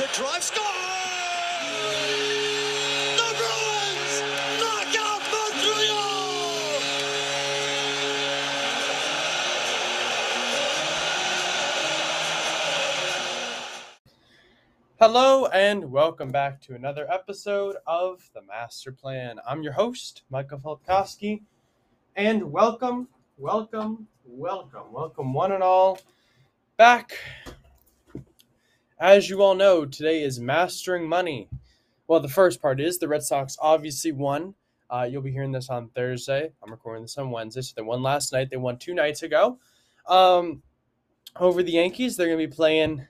The drive score. The Bruins knock out Montreal. Hello and welcome back to another episode of the Master Plan. I'm your host, Michael Felkowski, and welcome, welcome, welcome, welcome one and all back. As you all know, today is Mastering Money. Well, the first part is the Red Sox obviously won. Uh, you'll be hearing this on Thursday. I'm recording this on Wednesday, so they won last night. They won two nights ago. Um, over the Yankees, they're going to be playing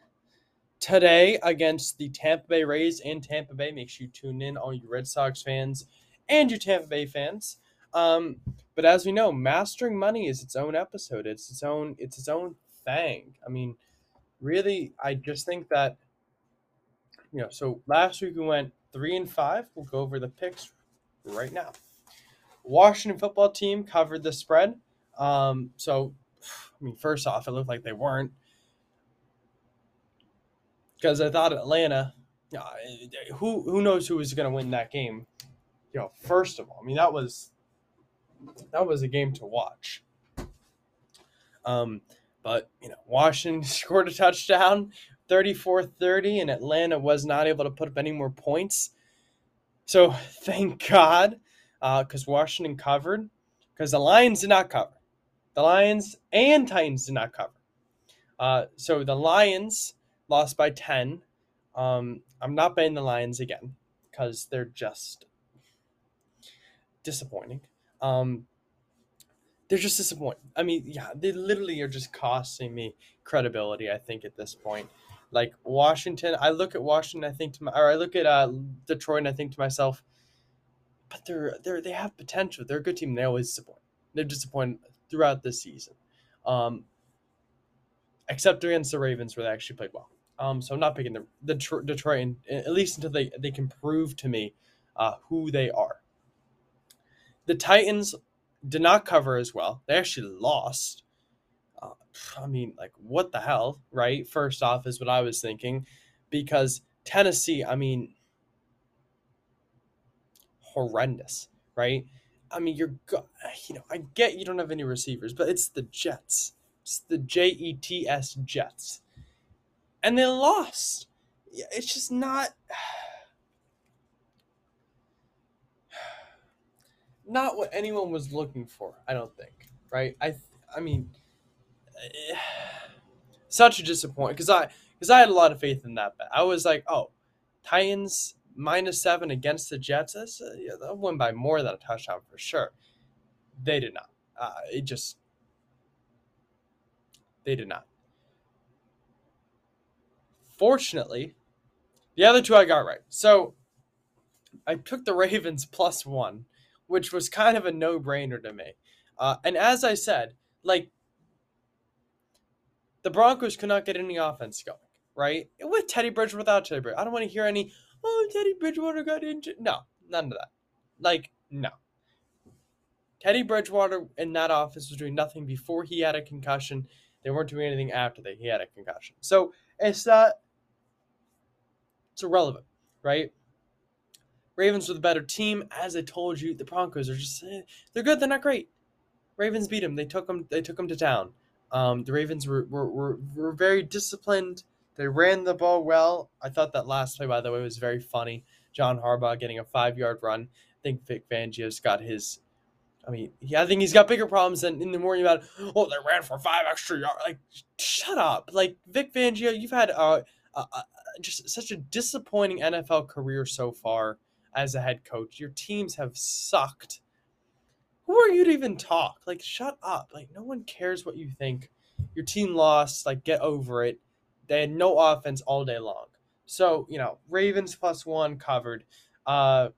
today against the Tampa Bay Rays in Tampa Bay. Make sure you tune in, all you Red Sox fans and your Tampa Bay fans. Um, but as we know, mastering money is its own episode. It's its own. It's its own thing. I mean, really, I just think that you know. So last week we went three and five. We'll go over the picks right now. Washington football team covered the spread. Um, so, I mean, first off, it looked like they weren't because I thought Atlanta, who who knows who was going to win that game? You know, first of all, I mean that was that was a game to watch. Um, but you know, Washington scored a touchdown, 34-30, and Atlanta was not able to put up any more points. So thank God, because Washington covered, because the Lions did not cover. The Lions and Titans did not cover. Uh, so the Lions lost by 10. Um, I'm not betting the Lions again because they're just disappointing. Um, they're just disappointing. I mean, yeah, they literally are just costing me credibility. I think at this point, like Washington, I look at Washington, I think to my, or I look at uh, Detroit, and I think to myself, but they're they're they have potential. They're a good team. They always disappoint. They're disappointed throughout the season, um, except against the Ravens where they actually played well. Um, so I'm not picking the, the Tr- Detroit in, at least until they they can prove to me uh, who they are. The Titans did not cover as well. They actually lost. Uh, I mean, like, what the hell, right? First off, is what I was thinking, because Tennessee, I mean, horrendous, right? I mean, you're, you know, I get you don't have any receivers, but it's the Jets. It's the J E T S Jets. And they lost. It's just not. Not what anyone was looking for, I don't think. Right? I, I mean, such a disappointment because I, because I had a lot of faith in that bet. I was like, oh, Titans minus seven against the Jets. That's, uh, yeah, they'll win by more than a touchdown for sure. They did not. Uh, it just, they did not. Fortunately, the other two I got right. So I took the Ravens plus one, which was kind of a no brainer to me. Uh, and as I said, like, the Broncos could not get any offense going, right? With Teddy Bridgewater, without Teddy Bridgewater. I don't want to hear any, oh, Teddy Bridgewater got injured. No, none of that. Like, no. Teddy Bridgewater in that office was doing nothing before he had a concussion. They weren't doing anything after that he had a concussion. So it's not, it's irrelevant, right? Ravens were the better team. As I told you, the Broncos are just, eh, they're good, they're not great. Ravens beat them. They took them, they took them to town. Um, the Ravens were, were, were, were very disciplined. They ran the ball well. I thought that last play, by the way, was very funny. John Harbaugh getting a five yard run. I think Vic Fangio's got his. I mean, yeah, I think he's got bigger problems than in the morning about. Oh, they ran for five extra yards. Like, shut up. Like Vic Fangio, you've had uh, just such a disappointing NFL career so far as a head coach. Your teams have sucked who are you to even talk? Like, shut up. Like, no one cares what you think. Your team lost. Like, get over it. They had no offense all day long. So, you know, Ravens plus one covered. Uh,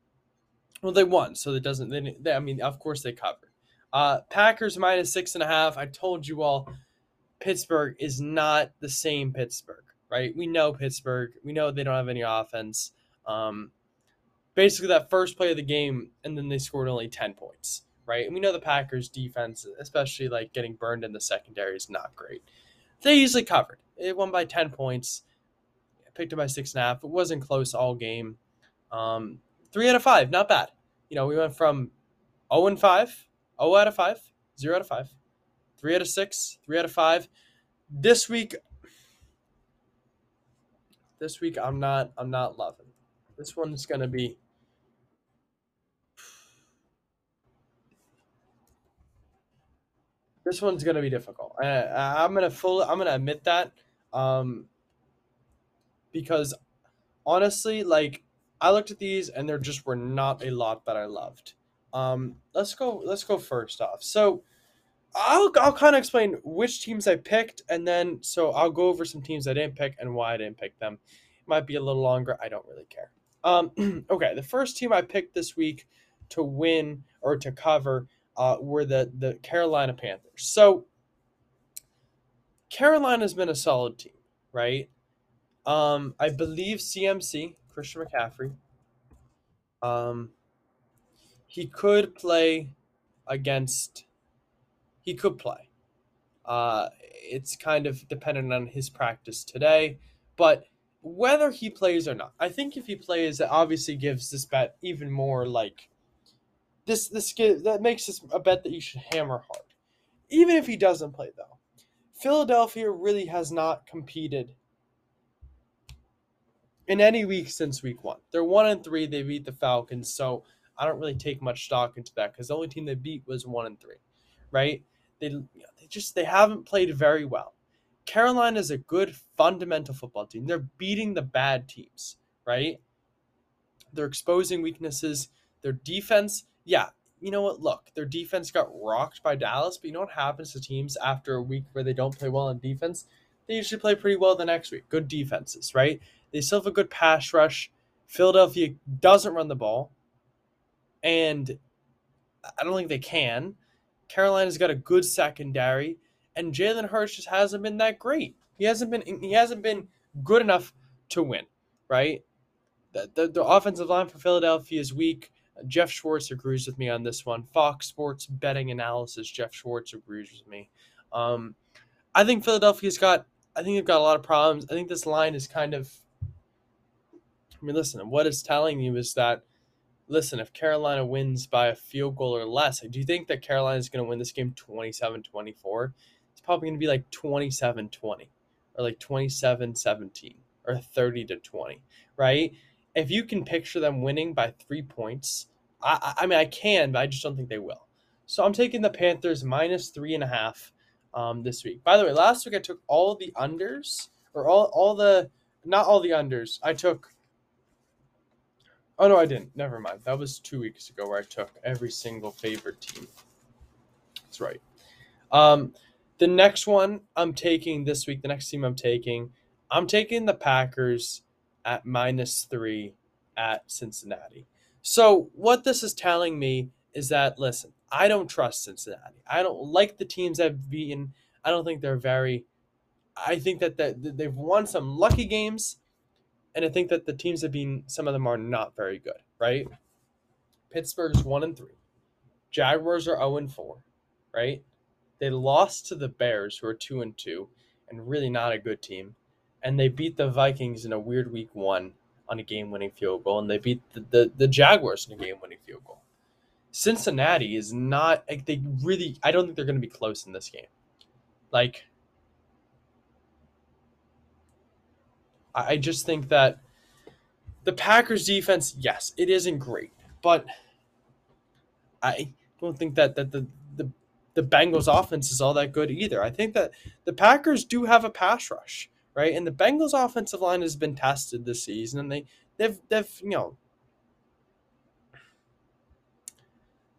well, they won, so it doesn't. They, they, I mean, of course they covered. Uh, Packers minus six and a half. I told you all, Pittsburgh is not the same Pittsburgh, right? We know Pittsburgh. We know they don't have any offense. Um, basically, that first play of the game, and then they scored only ten points, right? And we know the Packers' defense, especially like getting burned in the secondary, is not great. They easily covered. It won by ten points. Picked it by six and a half. It wasn't close all game. Um, three out of five, not bad. You know, we went from 0 and 5 0 out of 5, 0 out of 5, 3 out of 6, 3 out of 5. This week this week I'm not I'm not loving. This one's going to be This one's to be difficult. I, I'm going to full I'm to admit that um because honestly like I looked at these and there just were not a lot that I loved. Um, let's go. Let's go first off. So, I'll I'll kind of explain which teams I picked, and then so I'll go over some teams I didn't pick and why I didn't pick them. It might be a little longer. I don't really care. Um, okay, the first team I picked this week to win or to cover uh, were the the Carolina Panthers. So, Carolina's been a solid team, right? Um, I believe CMC Christian McCaffrey. Um, he could play against. He could play. Uh, it's kind of dependent on his practice today, but whether he plays or not, I think if he plays, it obviously gives this bet even more like this. This that makes this a bet that you should hammer hard, even if he doesn't play though. Philadelphia really has not competed in any week since week one. They're one and three. They beat the Falcons, so I don't really take much stock into that because the only team they beat was one and three, right? They they just they haven't played very well. Carolina is a good fundamental football team. They're beating the bad teams, right? They're exposing weaknesses. Their defense, yeah, you know what? Look, their defense got rocked by Dallas, but you know what happens to teams after a week where they don't play well in defense? They usually play pretty well the next week. Good defenses, right? They still have a good pass rush. Philadelphia doesn't run the ball, and I don't think they can. Carolina's got a good secondary, and Jalen Hurts just hasn't been that great. He hasn't been he hasn't been good enough to win, right? The, the, the offensive line for Philadelphia is weak. Jeff Schwartz agrees with me on this one. Fox Sports betting analysis. Jeff Schwartz agrees with me. Um, I think Philadelphia's got. I think they've got a lot of problems. I think this line is kind of I mean, listen, what it's telling you is that, listen, if Carolina wins by a field goal or less, do you think that Carolina is going to win this game 27 24? It's probably going to be like 27 20 or like 27 17 or 30 to 20, right? If you can picture them winning by three points, I, I mean, I can, but I just don't think they will. So I'm taking the Panthers minus three and a half um, this week. By the way, last week I took all the unders or all, all the, not all the unders. I took Oh no, I didn't. Never mind. That was two weeks ago where I took every single favorite team. That's right. Um, the next one I'm taking this week, the next team I'm taking, I'm taking the Packers at minus three at Cincinnati. So what this is telling me is that listen, I don't trust Cincinnati. I don't like the teams I've beaten. I don't think they're very. I think that, they've won some lucky games and I think that the teams have been some of them are not very good, right? Pittsburgh's one and three. Jaguars are 0 and 4, right? They lost to the Bears, who are two and two, and really not a good team. And they beat the Vikings in a weird week one on a game winning field goal, and they beat the, the, the Jaguars in a game winning field goal. Cincinnati is not like they really I don't think they're gonna be close in this game. Like I just think that the Packers defense, yes, it isn't great, but I don't think that that the the the Bengals offense is all that good either. I think that the Packers do have a pass rush, right? And the Bengals offensive line has been tested this season and they they've they've, you know,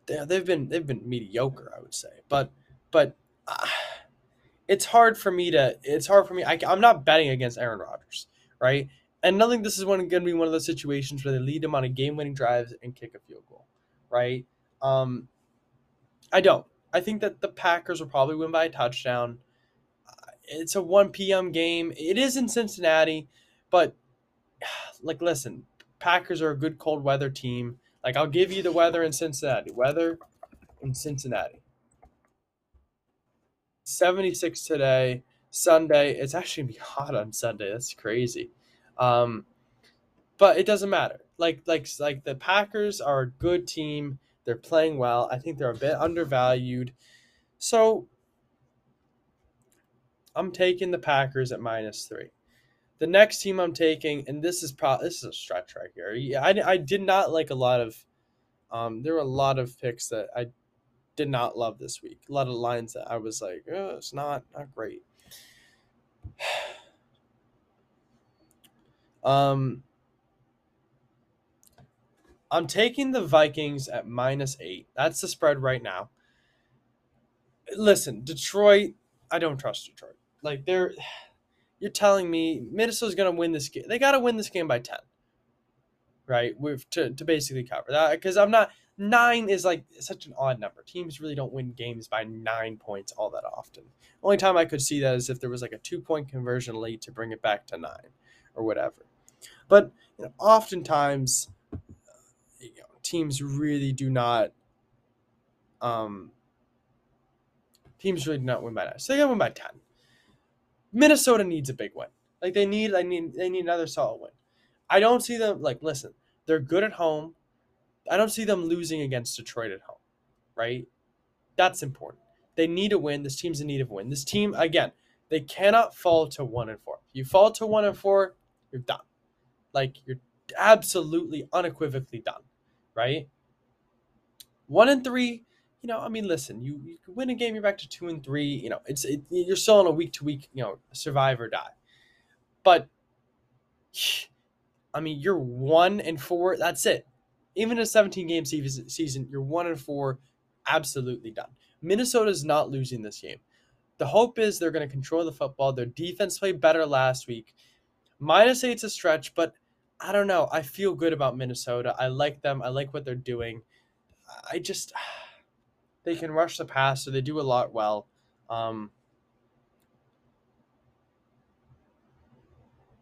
they- they've been they've been mediocre, I would say. But but uh, it's hard for me to it's hard for me. I, I'm not betting against Aaron Rodgers, right? And I think this is going to be one of those situations where they lead him on a game-winning drive and kick a field goal, right? Um, I don't. I think that the Packers will probably win by a touchdown. It's a 1 p.m. game. It is in Cincinnati, but like, listen, Packers are a good cold weather team. Like, I'll give you the weather in Cincinnati. Weather in Cincinnati. 76 today. Sunday. It's actually gonna be hot on Sunday. That's crazy. Um, but it doesn't matter. Like like like the Packers are a good team. They're playing well. I think they're a bit undervalued. So I'm taking the Packers at minus three. The next team I'm taking, and this is this is a stretch right here. Yeah, I, I did not like a lot of. Um, there were a lot of picks that I did not love this week. A lot of lines that I was like, oh, it's not not great. Um, I'm taking the Vikings at minus eight. That's the spread right now. Listen, Detroit. I don't trust Detroit. Like they're, you're telling me Minnesota's gonna win this game. They got to win this game by ten, right? With to to basically cover that because I'm not nine is like such an odd number. Teams really don't win games by nine points all that often. Only time I could see that is if there was like a two point conversion late to bring it back to nine or whatever. But you know, oftentimes, you know, teams really do not. Um, teams really do not win by nine. So they got to win by ten. Minnesota needs a big win. Like they need, I need, they need another solid win. I don't see them like. Listen, they're good at home. I don't see them losing against Detroit at home, right? That's important. They need a win. This team's in need of a win. This team, again, they cannot fall to one and four. You fall to one and four, you're done. Like you're absolutely unequivocally done, right? One and three, you know, I mean, listen, you you win a game, you're back to two and three. You know, it's it, you're still on a week to week, you know, survive or die. But I mean, you're one and four. That's it. Even a 17 game season, you're one and four, absolutely done. Minnesota's not losing this game. The hope is they're going to control the football. Their defense played better last week. Minus eight's a stretch, but I don't know. I feel good about Minnesota. I like them. I like what they're doing. I just they can rush the pass, so They do a lot well. Um,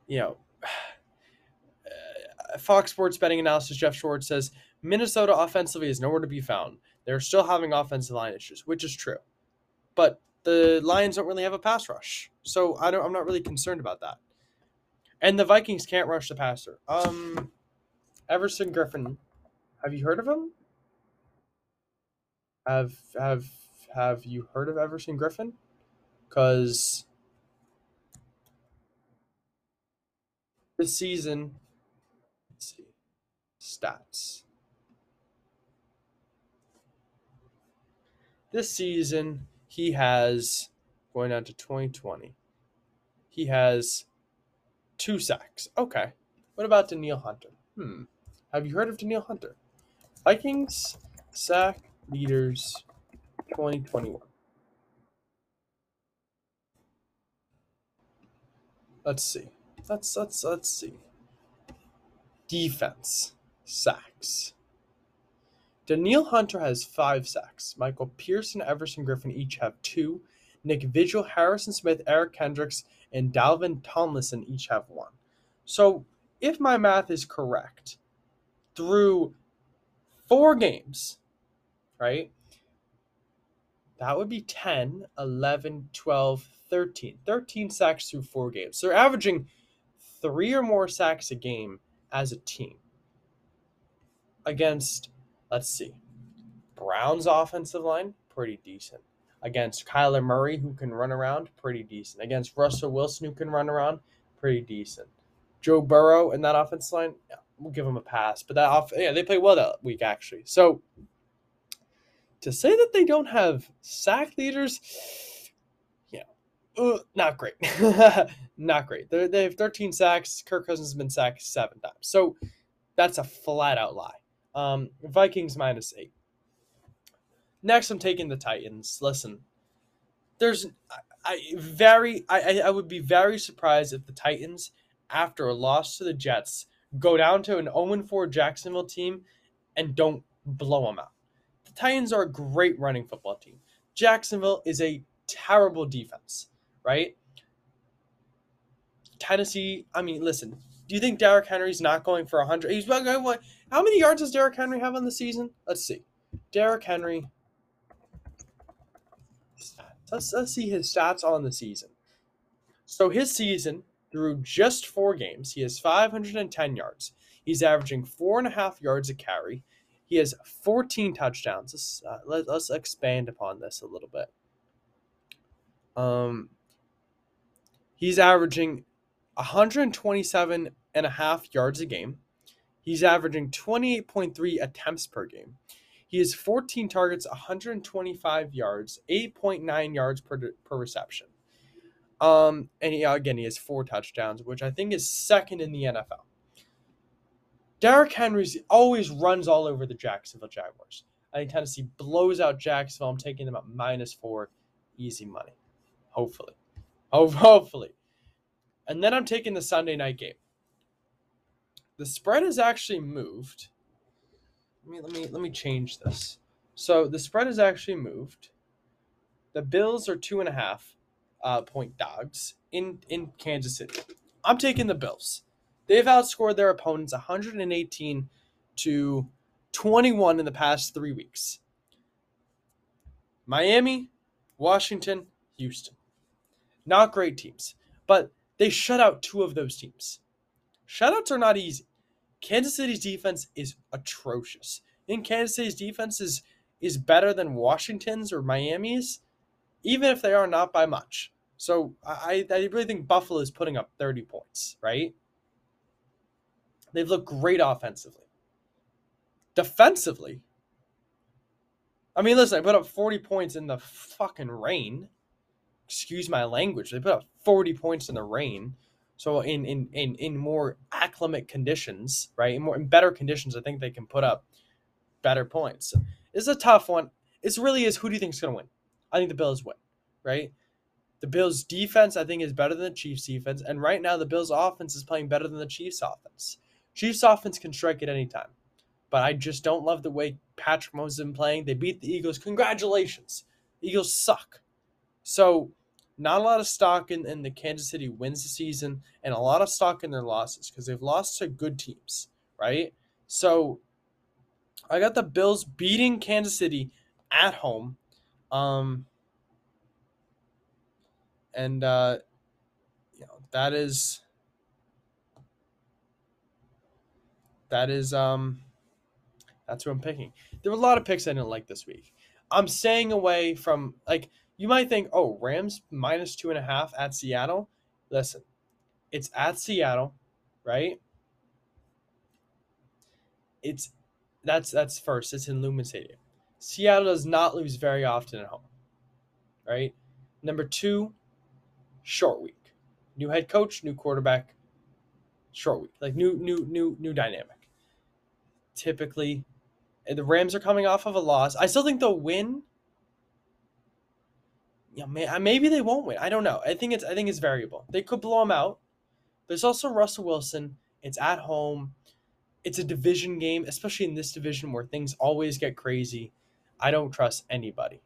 you know, uh, Fox Sports betting analysis Jeff Schwartz says Minnesota offensively is nowhere to be found. They're still having offensive line issues, which is true, but the Lions don't really have a pass rush, so I don't. I'm not really concerned about that. And the Vikings can't rush the passer. Um, Everson Griffen, have you heard of him? Have have have you heard of Everson Griffen? Because this season, let's see, stats. This season, he has going down to 2020. He has two sacks. Okay. What about Danielle Hunter? Hmm. Have you heard of Danielle Hunter? Vikings sack leaders 2021. Let's see. Let's let's let's see. Defense sacks. Danielle Hunter has five sacks. Michael Pearson, Everson Griffen each have two. Nick Vigil, Harrison Smith, Eric Kendricks, and Dalvin Tomlinson each have one. So, if my math is correct, through four games, right? That would be 10, 11, 12, 13. 13 sacks through four games. So they're averaging three or more sacks a game as a team. Against, let's see, Brown's offensive line, pretty decent. Against Kyler Murray, who can run around, pretty decent. Against Russell Wilson, who can run around, pretty decent. Joe Burrow in that offensive line, yeah, we'll give him a pass. But that off, yeah, they played well that week actually. So to say that they don't have sack leaders, yeah, uh, not great. not great. They're, they have 13 sacks. Kirk Cousins has been sacked seven times. So that's a flat out lie. Um, Vikings minus eight. Next, I'm taking the Titans. Listen, there's I, very I- I would be very surprised if the Titans, after a loss to the Jets, go down to an 0-4 Jacksonville team and don't blow them out. Titans are a great running football team. Jacksonville is a terrible defense, right? Tennessee, I mean, listen, do you think Derrick Henry's not going for 100? He's about going, what? How many yards does Derrick Henry have on the season? Let's see. Derrick Henry. Let's, let's see his stats on the season. So his season, through just four games, he has 510 yards. He's averaging four and a half yards a carry. He has 14 touchdowns. Let's, uh, let, let's expand upon this a little bit. Um, he's averaging 127 and a half yards a game. He's averaging 28.3 attempts per game. He has 14 targets, 125 yards, 8.9 yards per, per reception. Um, and he, again, he has four touchdowns, which I think is second in the NFL. Derrick Henry's always runs all over the Jacksonville Jaguars. I think Tennessee blows out Jacksonville. I'm taking them at minus four, easy money. Hopefully. Ho- Hopefully. And then I'm taking the Sunday night game. The spread has actually moved. Let me let me let me change this. So the spread has actually moved. The Bills are two and a half uh, point dogs in in Kansas City. I'm taking the Bills. They've outscored their opponents 118 to 21 in the past three weeks. Miami, Washington, Houston. Not great teams, but they shut out two of those teams. Shutouts are not easy. Kansas City's defense is atrocious. And Kansas City's defense is, is better than Washington's or Miami's, even if they are not by much. So I, I really think Buffalo is putting up 30 points, right? They've looked great offensively. Defensively, I mean, listen, I put up 40 points in the fucking rain. Excuse my language. They put up 40 points in the rain. So in in in, in more acclimate conditions, right? In more in better conditions, I think they can put up better points. It's a tough one. It really is who do you think is gonna win? I think the Bills win, right? The Bills defense, I think, is better than the Chiefs defense. And right now the Bills offense is playing better than the Chiefs offense. Chiefs offense can strike at any time. But I just don't love the way Patrick Mahomes has been playing. They beat the Eagles. Congratulations. Eagles suck. So not a lot of stock in, in the Kansas City wins the season and a lot of stock in their losses because they've lost to good teams, right? So I got the Bills beating Kansas City at home. Um and uh you know that is that is um that's who I'm picking. There were a lot of picks I didn't like this week. I'm staying away from like you might think, oh, Rams minus two and a half at Seattle. Listen, it's at Seattle, right? It's that's that's first. It's in Lumen Stadium. Seattle does not lose very often at home, right? Number two, short week. New head coach, new quarterback, short week. Like new new new new dynamic. Typically, the Rams are coming off of a loss. I still think they'll win. Yeah, uh, maybe they won't win. I don't know. I think it's I think it's variable. They could blow them out. There's also Russell Wilson. It's at home. It's a division game, especially in this division where things always get crazy. I don't trust anybody.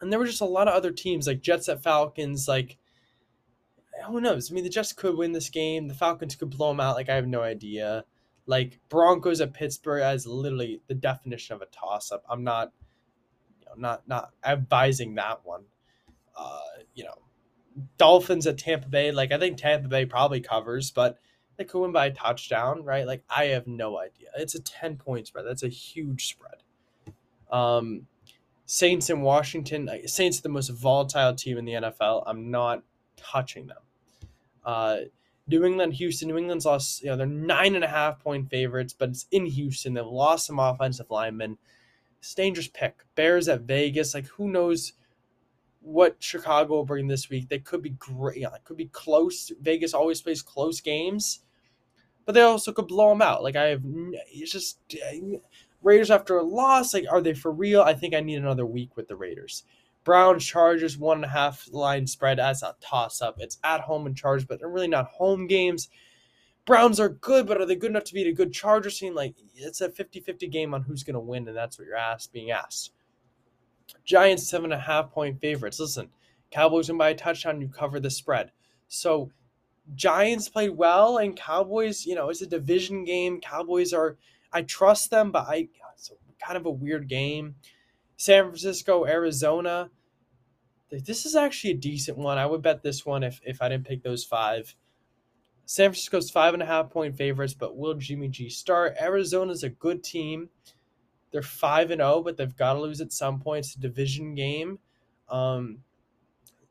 And there were just a lot of other teams like Jets at Falcons. Like, who knows? I mean, the Jets could win this game. The Falcons could blow them out. Like, I have no idea. Like Broncos at Pittsburgh as literally the definition of a toss up. I'm not, you know, not not advising that one. Uh, you know, Dolphins at Tampa Bay. Like I think Tampa Bay probably covers, but they could win by a touchdown, right? Like I have no idea. It's a ten point spread. That's a huge spread. Um, Saints in Washington. uh, Saints are the most volatile team in the NFL. I'm not touching them. Uh, New England, Houston. New England's lost, you know, they're nine and a half point favorites, but it's in Houston. They've lost some offensive linemen. It's dangerous pick. Bears at Vegas. Like, who knows what Chicago will bring this week? They could be great. You know, it could be close. Vegas always plays close games, but they also could blow them out. Like, I have, it's just, uh, Raiders after a loss, like, are they for real? I think I need another week with the Raiders. Browns, Chargers, one and a half line spread. as a toss up. It's at home and Chargers, but they're really not home games. Browns are good, but are they good enough to beat a good Chargers team? Like, it's a 50 50 game on who's going to win, and that's what you're asked, being asked. Giants, seven and a half point favorites. Listen, Cowboys win by a touchdown, you cover the spread. So, Giants played well, and Cowboys, you know, it's a division game. Cowboys are, I trust them, but I, it's kind of a weird game. San Francisco, Arizona. This is actually a decent one. I would bet this one if, if I didn't pick those five. San Francisco's five and a half point favorites, but will Jimmy G start? Arizona's a good team. They're five and zero, but they've got to lose at some point. It's a division game, um,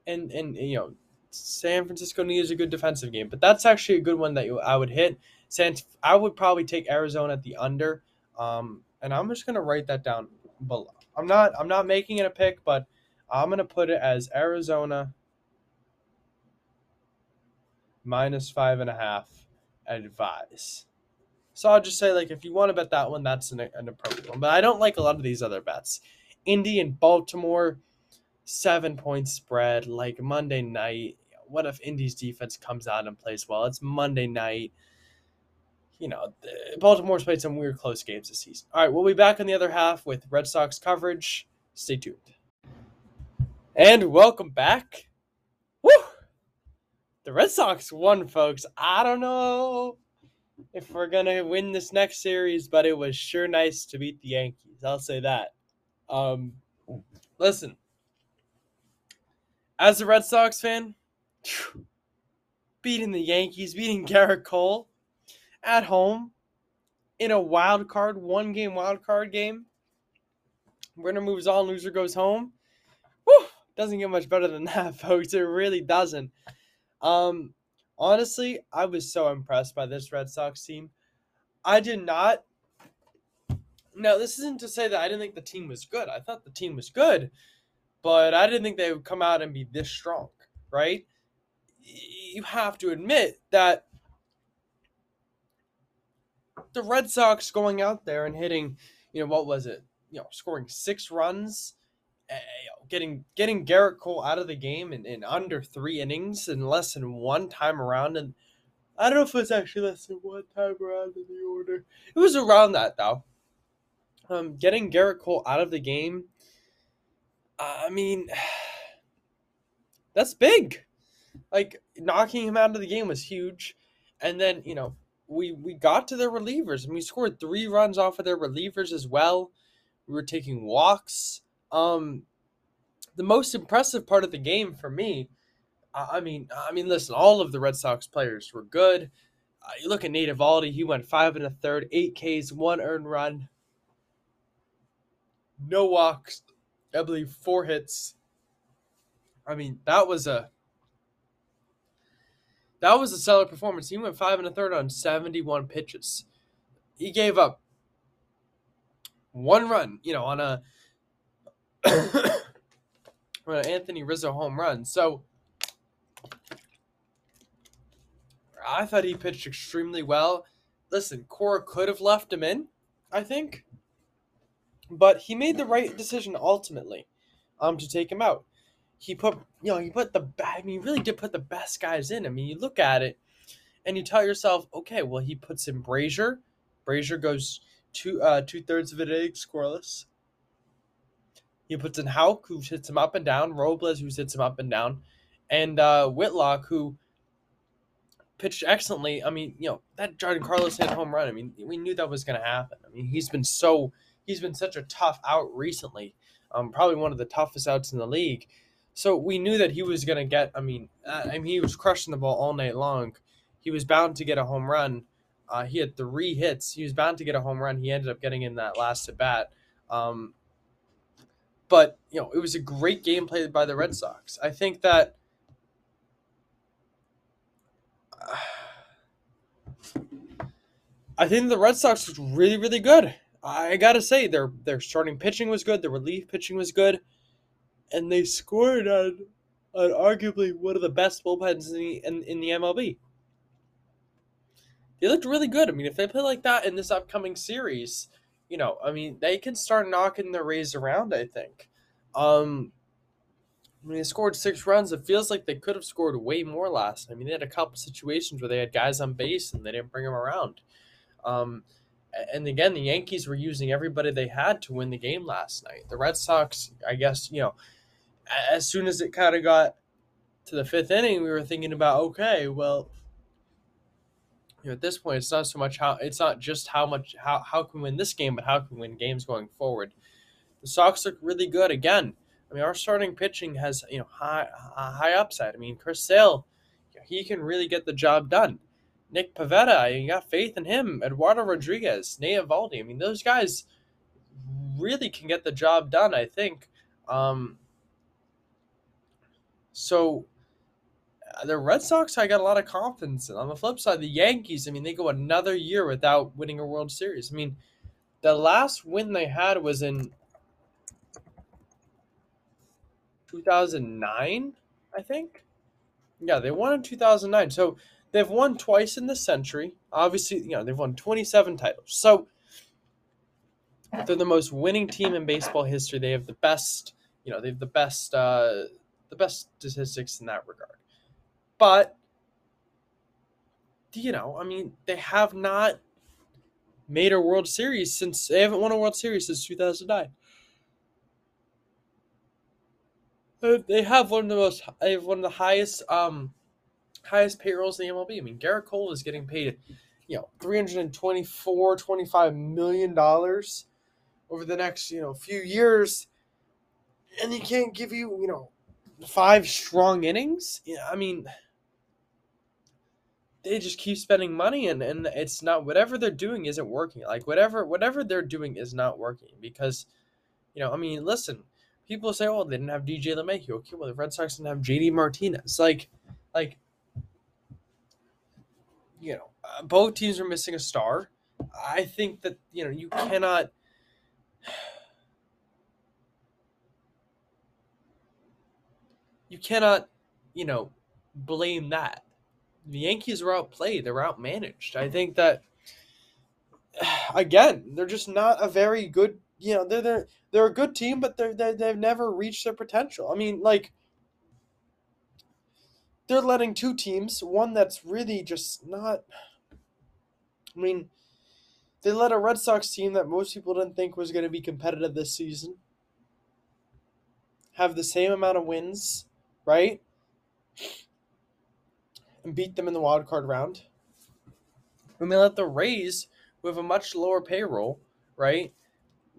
and and you know San Francisco needs a good defensive game, but that's actually a good one that you, I would hit. San, I would probably take Arizona at the under, um, and I'm just gonna write that down below. I'm not I'm not making it a pick, but I'm gonna put it as Arizona minus five and a half advise. So I'll just say like if you want to bet that one, that's an, an appropriate one. But I don't like a lot of these other bets. Indy and Baltimore, seven point spread, like Monday night. What if Indy's defense comes out and plays well? It's Monday night. You know, Baltimore's played some weird close games this season. All right, we'll be back on the other half with Red Sox coverage. Stay tuned. And welcome back. Woo! The Red Sox won, folks. I don't know if we're going to win this next series, but it was sure nice to beat the Yankees. I'll say that. Um, listen, as a Red Sox fan, beating the Yankees, beating Gerrit Cole at home in a wild card, one game wild card game. Winner moves on, loser goes home. Whew, doesn't get much better than that, folks. It really doesn't. Um, honestly, I was so impressed by this Red Sox team. I did not. Now, this isn't to say that I didn't think the team was good. I thought the team was good, but I didn't think they would come out and be this strong, right? You have to admit that the Red Sox going out there and hitting, you know, what was it? You know, scoring six runs, uh, getting getting Gerrit Cole out of the game in, in under three innings in less than one time around, and I don't know if it was actually less than one time around in the order. It was around that though. Um, getting Gerrit Cole out of the game. I mean, that's big. Like knocking him out of the game was huge, and then you know we we got to their relievers and we scored three runs off of their relievers as well. We were taking walks. Um, the most impressive part of the game for me, I mean, I mean, listen, all of the Red Sox players were good. Uh, you look at Nate Eovaldi; he went five and a third, eight Ks, one earned run, no walks, I believe four hits. I mean, that was a that was a stellar performance. He went five and a third on 71 pitches. He gave up one run, you know, on a on an Anthony Rizzo home run. So I thought he pitched extremely well. Listen, Cora could have left him in, I think, but he made the right decision ultimately, um, to take him out he put you know he put the I mean he really did put the best guys in. I mean you look at it and you tell yourself, okay, well he puts in Brasier. Brasier goes two uh two thirds of an inning scoreless. He puts in Houck, who hits him up and down, Robles, who hits him up and down, and uh, Whitlock, who pitched excellently. I mean, you know, that Giancarlo's hit home run. I mean, we knew that was going to happen. I mean, he's been so he's been such a tough out recently. Um, probably one of the toughest outs in the league. So we knew that he was going to get. I mean, uh, I mean, he was crushing the ball all night long. He was bound to get a home run. Uh, he had three hits. He was bound to get a home run. He ended up getting in that last at bat. Um, but you know, it was a great game played by the Red Sox. I think that. I think the Red Sox was really, really good. I gotta say, their their starting pitching was good. Their relief pitching was good and they scored on, on arguably one of the best bullpens in the, in, in the MLB. They looked really good. I mean, if they play like that in this upcoming series, you know, I mean, they can start knocking the Rays around. I think. Um, I mean, they scored six runs. It feels like they could have scored way more last. I mean, they had a couple situations where they had guys on base and they didn't bring them around. Um, and again, the Yankees were using everybody they had to win the game last night. The Red Sox, I guess, you know, as soon as it kind of got to the fifth inning, we were thinking about, okay, well, you know, at this point, it's not so much how it's not just how much how how can we win this game, but how can we win games going forward. The Sox look really good again. I mean, our starting pitching has you know high high upside. I mean, Chris Sale, he can really get the job done. Nick Pivetta, you got faith in him. Eduardo Rodriguez, Nate Eovaldi. I mean, those guys really can get the job done. I think. Um, so uh, the Red Sox, I got a lot of confidence in. On the flip side, the Yankees, I mean, they go another year without winning a World Series. I mean, the last win they had was in 2009, I think. Yeah, they won in 2009. So they've won twice in the century. Obviously, you know, they've won 27 titles. So they're the most winning team in baseball history. They have the best, you know, they have the best uh the best statistics in that regard. But you know, I mean, they have not made a World Series since they haven't won a World Series since 2009. Uh, They have one of the most, they have one of the highest, um, highest payrolls in the MLB. I mean, Gerrit Cole is getting paid, you know, 324, 25 million dollars over the next, you know, few years, and he can't give you, you know, five strong innings. I mean, they just keep spending money and, and it's not whatever they're doing isn't working like whatever whatever they're doing is not working because you know i mean listen people say oh they didn't have dj LeMahieu. okay well the red sox didn't have jd martinez like like you know uh, both teams are missing a star i think that you know you cannot you cannot you know blame that the Yankees were outplayed. They were outmanaged. I think that again, they're just not a very good. You know, they're they're they're a good team, but they're, they they've never reached their potential. I mean, like they're letting two teams, one that's really just not. I mean, they let a Red Sox team that most people didn't think was going to be competitive this season have the same amount of wins, right? and beat them in the wild card round. And they let the Rays, who have a much lower payroll, right,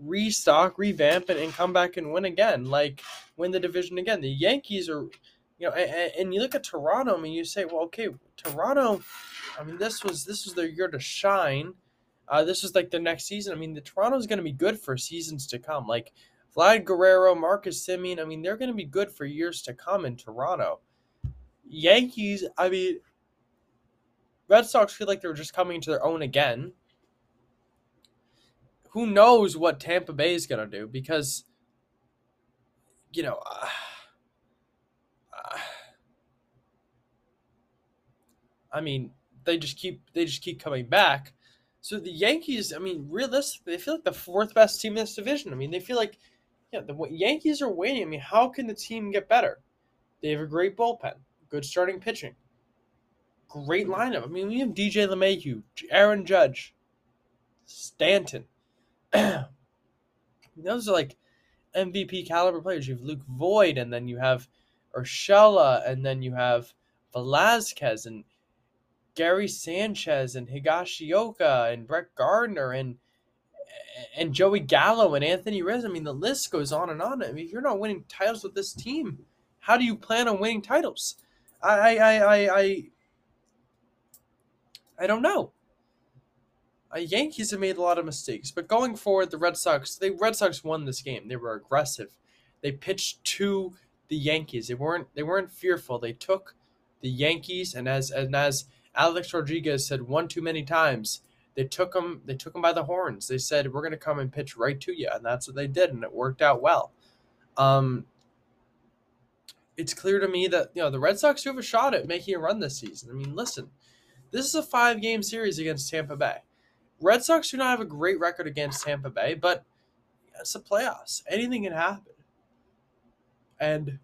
restock, revamp, and, and come back and win again, like win the division again. The Yankees are, you know, and, and you look at Toronto, I mean, you say, well, okay, Toronto, I mean, this was this was their year to shine. Uh, this was like the next season. I mean, the Toronto's going to be good for seasons to come. Like Vlad Guerrero, Marcus Semien, I mean, they're going to be good for years to come in Toronto. Yankees, I mean, Red Sox feel like they're just coming to their own again. Who knows what Tampa Bay is going to do because, you know, uh, uh, I mean, they just keep they just keep coming back. So the Yankees, I mean, realistically, they feel like the fourth best team in this division. I mean, they feel like, yeah, the Yankees are winning. I mean, how can the team get better? They have a great bullpen good starting pitching. Great lineup. I mean, we have DJ LeMahieu, Aaron Judge, Stanton. Those are like MVP caliber players. You have Luke Voit, and then you have Urshela, and then you have Velazquez, and Gary Sanchez, and Higashioka, and Brett Gardner, and and Joey Gallo, and Anthony Rizzo. I mean, the list goes on and on. I mean, if you're not winning titles with this team, how do you plan on winning titles? I I I I I don't know. Uh, Yankees have made a lot of mistakes, but going forward, the Red Sox the Red Sox won this game. They were aggressive. They pitched to the Yankees. They weren't they weren't fearful. They took the Yankees, and as and as Alex Rodriguez said one too many times, they took them they took them by the horns. They said we're going to come and pitch right to you, and that's what they did, and it worked out well. Um, it's clear to me that you know the Red Sox do have a shot at making a run this season. I mean, listen, this is a five game series against Tampa Bay. Red Sox do not have a great record against Tampa Bay, but it's the playoffs. Anything can happen. And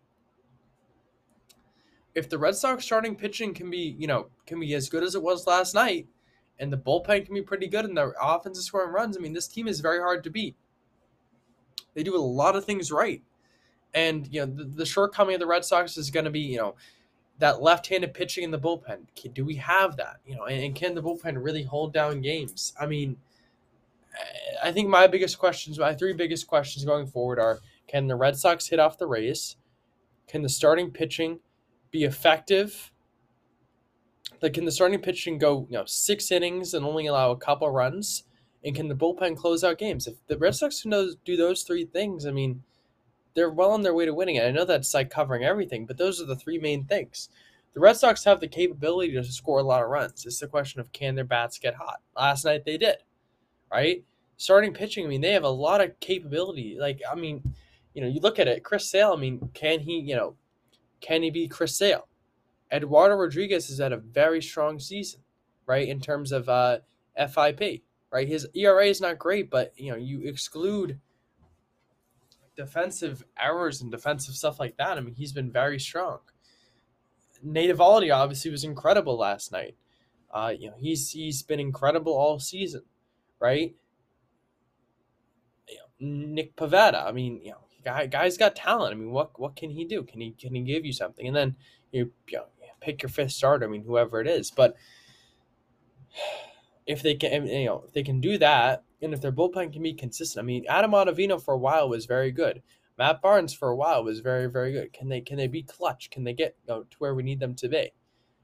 if the Red Sox starting pitching can be, you know, can be as good as it was last night, and the bullpen can be pretty good, and the offense is scoring runs, I mean, this team is very hard to beat. They do a lot of things right, and you know, the, the shortcoming of the Red Sox is going to be, you know, that left-handed pitching in the bullpen. Do we have that? You know, and, and can the bullpen really hold down games? I mean, I think my biggest questions, my three biggest questions going forward are: Can the Red Sox hit off the Rays? Can the starting pitching be effective? Like, can the starting pitching go, you know, six innings and only allow a couple runs? And can the bullpen close out games? If the Red Sox can do those three things, I mean, they're well on their way to winning it. I know that's like covering everything, but those are the three main things. The Red Sox have the capability to score a lot of runs. It's the question of can their bats get hot. Last night they did, right? Starting pitching, I mean, they have a lot of capability. Like, I mean, you know, you look at it, Chris Sale, I mean, can he, you know, can he be Chris Sale? Eduardo Rodriguez has had a very strong season, right, in terms of uh, FIP, right? His ERA is not great, but, you know, you exclude defensive errors and defensive stuff like that. I mean, he's been very strong. Nate Eovaldi obviously was incredible last night. Uh, you know, he's he's been incredible all season, right? You know, Nick Pivetta, I mean, you know, guy guy's got talent. I mean, what what can he do? Can he can he give you something? And then you, you know, pick your fifth starter. I mean, whoever it is, but if they can, you know, if they can do that, and if their bullpen can be consistent, I mean, Adam Ottavino for a while was very good. Matt Barnes for a while was very very good. Can they can they be clutch? Can they get you know, to where we need them to be?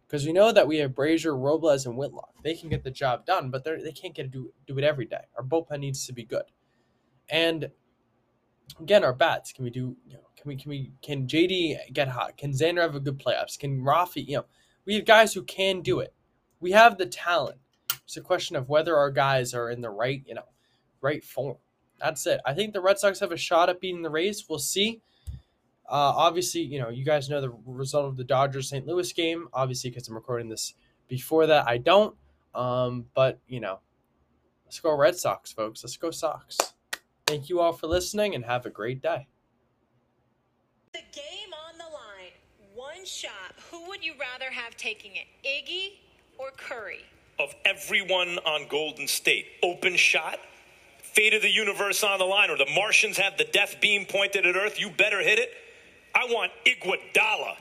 Because we know that we have Brasier, Robles, and Whitlock. They can get the job done, but they they can't get to do do it every day. Our bullpen needs to be good, and again, our bats. Can we do? You know, can we can we can JD get hot? Can Xander have a good playoffs? Can Rafi? You know, we have guys who can do it. We have the talent. It's a question of whether our guys are in the right, you know, right form. That's it. I think the Red Sox have a shot at beating the Rays. We'll see. Uh, obviously, you know, you guys know the result of the Dodgers St. Louis game. Obviously, because I'm recording this before that, I don't. Um, but you know, let's go Red Sox, folks. Let's go Sox. Thank you all for listening, and have a great day. The game on the line. One shot. Who would you rather have taking it, Iggy or Curry? Of everyone on Golden State, open shot, fate of the universe on the line, or the Martians have the death beam pointed at Earth, you better hit it. I want Iguodala